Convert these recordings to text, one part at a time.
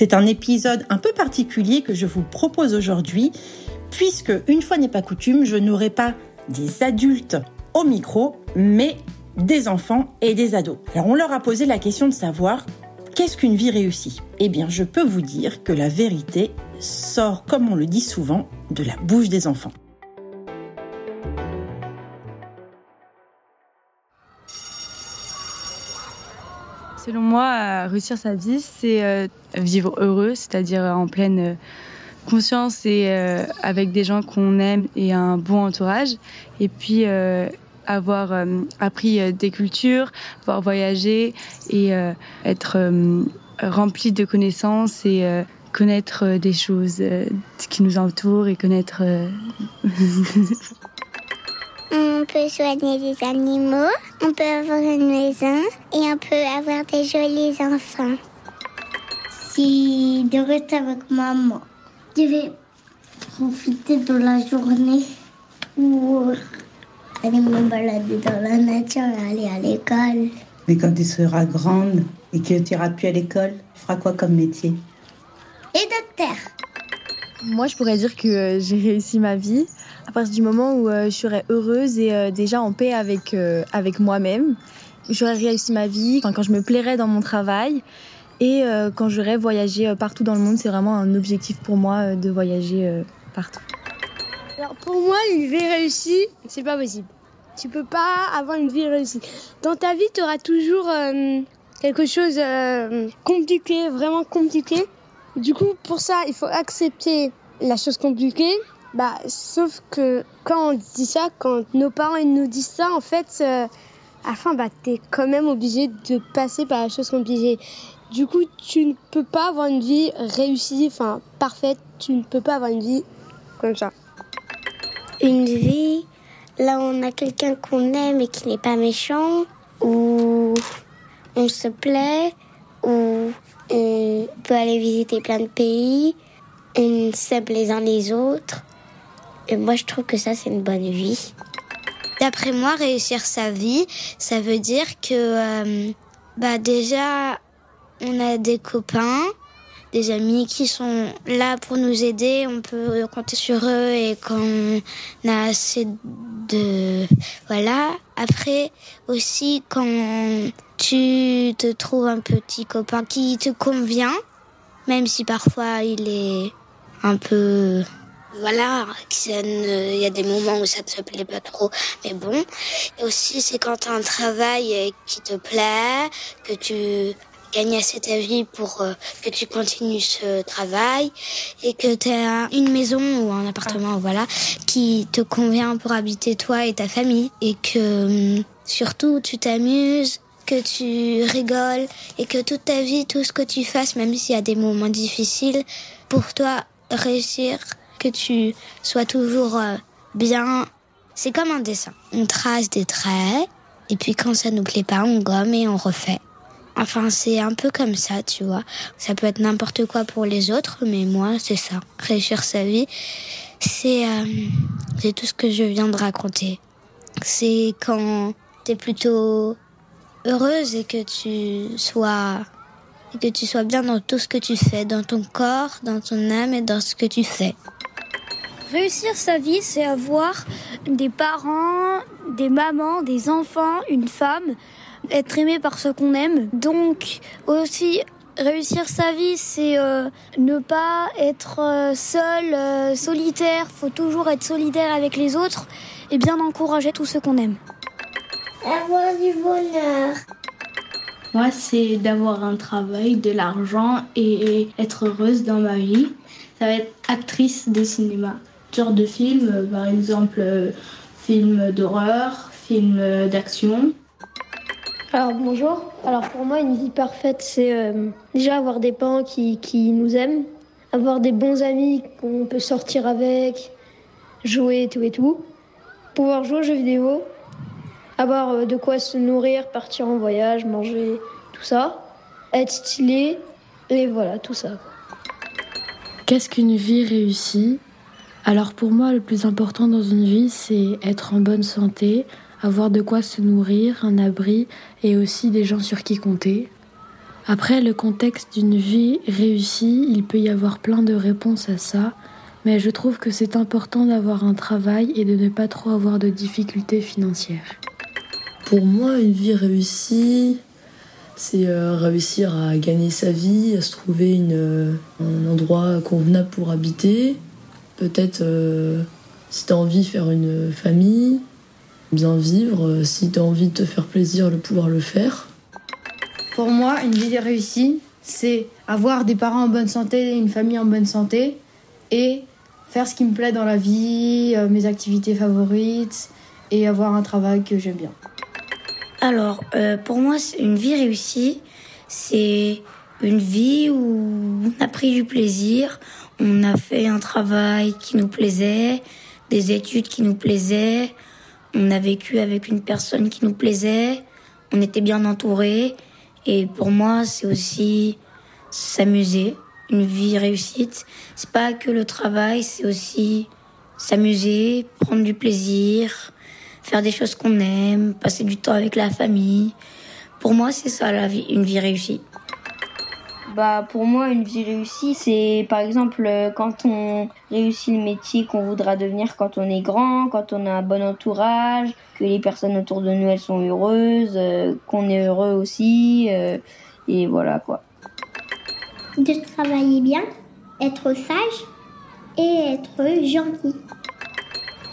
C'est un épisode un peu particulier que je vous propose aujourd'hui, puisque, une fois n'est pas coutume, je n'aurai pas des adultes au micro, mais des enfants et des ados. Alors on leur a posé la question de savoir qu'est-ce qu'une vie réussie Eh bien, je peux vous dire que la vérité sort, comme on le dit souvent, de la bouche des enfants. Selon moi, réussir sa vie, c'est euh, vivre heureux, c'est-à-dire en pleine euh, conscience et euh, avec des gens qu'on aime et un bon entourage. Et puis avoir appris des cultures, pouvoir voyager et être rempli de connaissances et connaître des choses qui nous entourent et connaître On peut soigner les animaux, on peut avoir une maison et on peut avoir des jolis enfants. Si de rester avec maman, je vais profiter de la journée ou aller me balader dans la nature et aller à l'école. Mais quand tu seras grande et que tu n'iras plus à l'école, tu feras quoi comme métier? Et docteur. Moi, je pourrais dire que j'ai réussi ma vie à partir du moment où euh, je serais heureuse et euh, déjà en paix avec, euh, avec moi-même. J'aurais réussi ma vie quand je me plairais dans mon travail et quand j'aurais voyagé partout dans le monde. C'est vraiment un objectif pour moi de voyager partout. Alors pour moi, une vie réussie, c'est pas possible. Tu peux pas avoir une vie réussie. Dans ta vie, tu auras toujours quelque chose de compliqué, vraiment compliqué. Du coup, pour ça, il faut accepter la chose compliquée bah, sauf que quand on dit ça, quand nos parents ils nous disent ça, en fait, euh, à la fin, bah, t'es quand même obligé de passer par la chose compliquée. Du coup, tu ne peux pas avoir une vie réussie, enfin, parfaite. Tu ne peux pas avoir une vie comme ça. Une vie, là où on a quelqu'un qu'on aime et qui n'est pas méchant, où on se plaît, où peut aller visiter plein de pays, on s'aime les uns les autres et moi, je trouve que ça, c'est une bonne vie. D'après moi, réussir sa vie, ça veut dire que, euh, bah déjà, on a des copains, des amis qui sont là pour nous aider. On peut compter sur eux et qu'on a assez de, voilà. Après, aussi, quand tu te trouves un petit copain qui te convient, même si parfois il est un peu voilà, il y a des moments où ça te plaît pas trop, mais bon. Et aussi, c'est quand tu as un travail qui te plaît, que tu gagnes assez ta vie pour euh, que tu continues ce travail et que tu as une maison ou un appartement, voilà, qui te convient pour habiter toi et ta famille et que hum, surtout tu t'amuses que tu rigoles et que toute ta vie, tout ce que tu fasses, même s'il y a des moments difficiles, pour toi, réussir que tu sois toujours euh, bien. C'est comme un dessin. On trace des traits, et puis quand ça nous plaît pas, on gomme et on refait. Enfin, c'est un peu comme ça, tu vois. Ça peut être n'importe quoi pour les autres, mais moi, c'est ça. Réussir sa vie, c'est euh, tout ce que je viens de raconter. C'est quand tu es plutôt heureuse et que tu sois et que tu sois bien dans tout ce que tu fais, dans ton corps, dans ton âme et dans ce que tu fais. Réussir sa vie, c'est avoir des parents, des mamans, des enfants, une femme, être aimé par ce qu'on aime. Donc aussi réussir sa vie, c'est euh, ne pas être euh, seul, euh, solitaire. Faut toujours être solidaire avec les autres et bien encourager tous ceux qu'on aime. Avoir du bonheur. Moi, c'est d'avoir un travail, de l'argent et être heureuse dans ma vie. Ça va être actrice de cinéma genre de films, euh, par exemple euh, film d'horreur, film euh, d'action. Alors bonjour. Alors pour moi, une vie parfaite, c'est déjà avoir des parents qui, qui, nous aiment, avoir des bons amis qu'on peut sortir avec, jouer tout et tout, pouvoir jouer aux jeux vidéo, avoir de quoi se nourrir, partir en voyage, manger, tout ça, être stylé, et voilà, tout ça. Qu'est-ce qu'une vie réussie? Alors pour moi, le plus important dans une vie, c'est être en bonne santé, avoir de quoi se nourrir, un abri et aussi des gens sur qui compter. Après, le contexte d'une vie réussie, il peut y avoir plein de réponses à ça, mais je trouve que c'est important d'avoir un travail et de ne pas trop avoir de difficultés financières. Pour moi, une vie réussie, c'est euh, réussir à gagner sa vie, à se trouver euh, un endroit convenable pour habiter. Peut-être, euh, si tu as envie faire une famille, bien vivre. Si tu as envie de te faire plaisir, de pouvoir le faire. Pour moi, une vie réussie, c'est avoir des parents en bonne santé, une famille en bonne santé et faire ce qui me plaît dans la vie, mes activités favorites et avoir un travail que j'aime bien. Alors, euh, pour moi, une vie réussie, c'est une vie où on a pris du plaisir, on a fait un travail qui nous plaisait, des études qui nous plaisaient, on a vécu avec une personne qui nous plaisait, on était bien entouré. Et pour moi, c'est aussi s'amuser, une vie réussite. C'est pas que le travail, c'est aussi s'amuser, prendre du plaisir, faire des choses qu'on aime, passer du temps avec la famille. Pour moi, c'est ça la vie, une vie réussie. Bah pour moi une vie réussie c'est par exemple quand on réussit le métier qu'on voudra devenir quand on est grand, quand on a un bon entourage, que les personnes autour de nous elles sont heureuses, euh, qu'on est heureux aussi euh, et voilà quoi. De travailler bien, être sage et être gentil.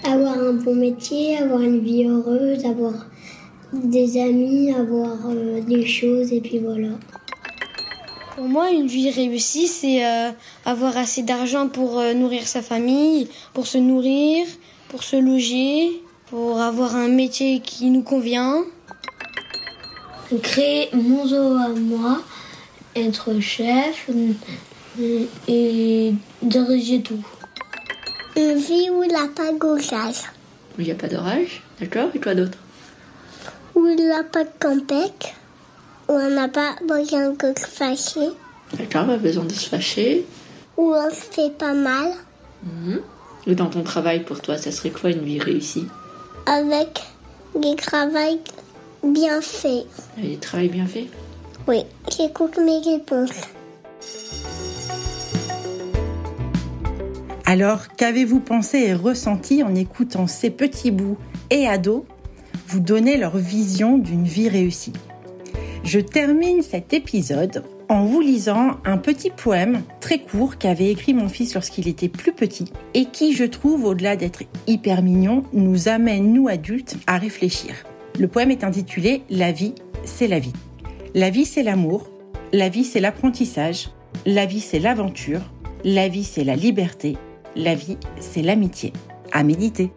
Avoir un bon métier, avoir une vie heureuse, avoir des amis, avoir euh, des choses et puis voilà. Pour moi, une vie réussie, c'est euh, avoir assez d'argent pour euh, nourrir sa famille, pour se nourrir, pour se loger, pour avoir un métier qui nous convient. Créer mon zoo à moi, être chef et diriger tout. Une vie où il n'y a pas d'orage. Où il n'y a pas d'orage, d'accord Et quoi d'autre? Où il n'y a pas de tempête où on n'a pas besoin de se fâcher. D'accord, pas besoin de se fâcher. Où on se fait pas mal. Mhm. Et dans ton travail, pour toi, ça serait quoi une vie réussie? Avec des travails bien faits. Avec des travails bien faits? Oui, j'écoute mes réponses. Alors, qu'avez-vous pensé et ressenti en écoutant ces petits bouts et ados vous donner leur vision d'une vie réussie? Je termine cet épisode en vous lisant un petit poème très court qu'avait écrit mon fils lorsqu'il était plus petit et qui, je trouve, au-delà d'être hyper mignon, nous amène, nous adultes, à réfléchir. Le poème est intitulé La vie, c'est la vie. La vie, c'est l'amour. La vie, c'est l'apprentissage. La vie, c'est l'aventure. La vie, c'est la liberté. La vie, c'est l'amitié. À méditer.